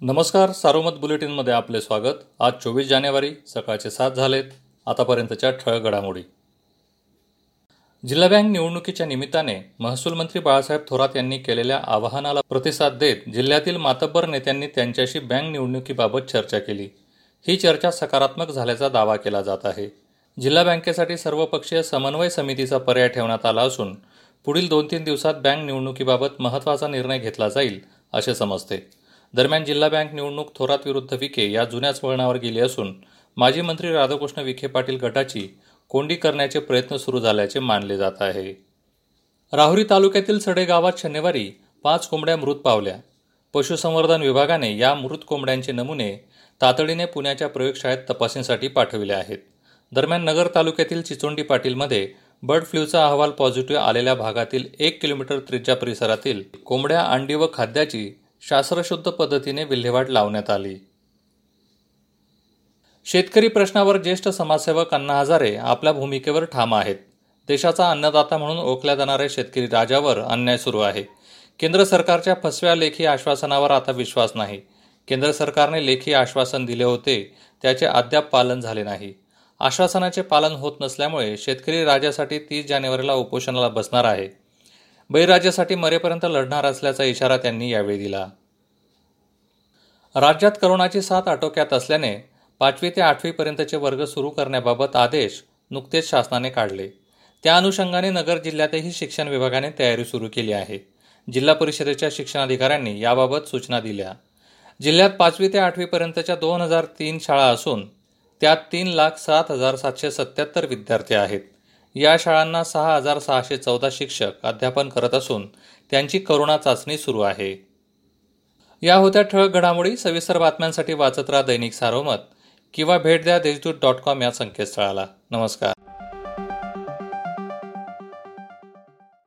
नमस्कार सारोमत बुलेटिनमध्ये आपले स्वागत. आज चोवीस जानेवारी सकाळचे सात झालेत. आतापर्यंतच्या ठळक घडामोडी. जिल्हा बँक निवडणुकीच्या निमित्ताने महसूल मंत्री बाळासाहेब थोरात यांनी केलेल्या आवाहनाला प्रतिसाद देत जिल्ह्यातील मातब्बर नेत्यांनी त्यांच्याशी बँक निवडणुकीबाबत चर्चा केली. ही चर्चा सकारात्मक झाल्याचा दावा केला जात आहे. जिल्हा बँकेसाठी सर्वपक्षीय समन्वय समितीचा पर्याय ठेवण्यात आला असून पुढील दोन तीन दिवसात बँक निवडणुकीबाबत महत्त्वाचा निर्णय घेतला जाईल असे समजते. दरम्यान जिल्हा बँक निवडणूक थोरात विरुद्ध विखे या जुन्याच वळणावर गेली असून माजी मंत्री राधाकृष्ण विखे पाटील गटाची कोंडी करण्याचे प्रयत्न सुरू झाल्याचे मानले जात आहे. राहुरी तालुक्यातील सडे गावात शनिवारी पाच कोंबड्या मृत पावल्या. पशुसंवर्धन विभागाने या मृत कोंबड्यांचे नमुने तातडीने पुण्याच्या प्रयोगशाळेत तपासणीसाठी पाठविले आहेत. दरम्यान नगर तालुक्यातील चिचोंडी पाटीलमध्ये बर्ड फ्लूचा अहवाल पॉझिटिव्ह आलेल्या भागातील एक किलोमीटर त्रिज्या परिसरातील कोंबड्या अंडी व खाद्याची शास्त्रशुद्ध पद्धतीने विल्हेवाट लावण्यात आली. शेतकरी प्रश्नावर ज्येष्ठ समाजसेवक अण्णा हजारे आपल्या भूमिकेवर ठाम आहेत. देशाचा अन्नदाता म्हणून ओळखल्या जाणाऱ्या शेतकरी राजावर अन्याय सुरू आहे. केंद्र सरकारच्या फसव्या लेखी आश्वासनावर आता विश्वास नाही. केंद्र सरकारने लेखी आश्वासन दिले होते त्याचे अद्याप पालन झाले नाही. आश्वासनाचे पालन होत नसल्यामुळे शेतकरी राजासाठी तीस जानेवारीला उपोषणाला बसणार आहे. बळीराजासाठी मरेपर्यंत लढणार असल्याचा इशारा त्यांनी यावेळी दिला. राज्यात करोनाची साथ आटोक्यात असल्याने पाचवी ते आठवीपर्यंतचे वर्ग सुरू करण्याबाबत आदेश नुकतेच शासनाने काढले. त्या अनुषंगाने नगर जिल्ह्यातही शिक्षण विभागाने तयारी सुरू केली आहे. जिल्हा परिषदेच्या शिक्षणाधिकाऱ्यांनी याबाबत सूचना दिल्या. जिल्ह्यात पाचवी ते आठवीपर्यंतच्या दोन हजार तीन शाळा असून त्यात तीन लाख सात हजार सातशे सत्याहत्तर विद्यार्थी आहेत. या शाळांना सहा हजार सहाशे चौदा शिक्षक अध्यापन करत असून त्यांची करोना चाचणी सुरू आहे. या होत्या ठळक घडामोडी सविस्तर बातम्यांसाठी वाचत राहा दैनिक सारोमत किंवा भेट द्या देशदूत डॉट कॉम या संकेतस्थळाला. नमस्कार.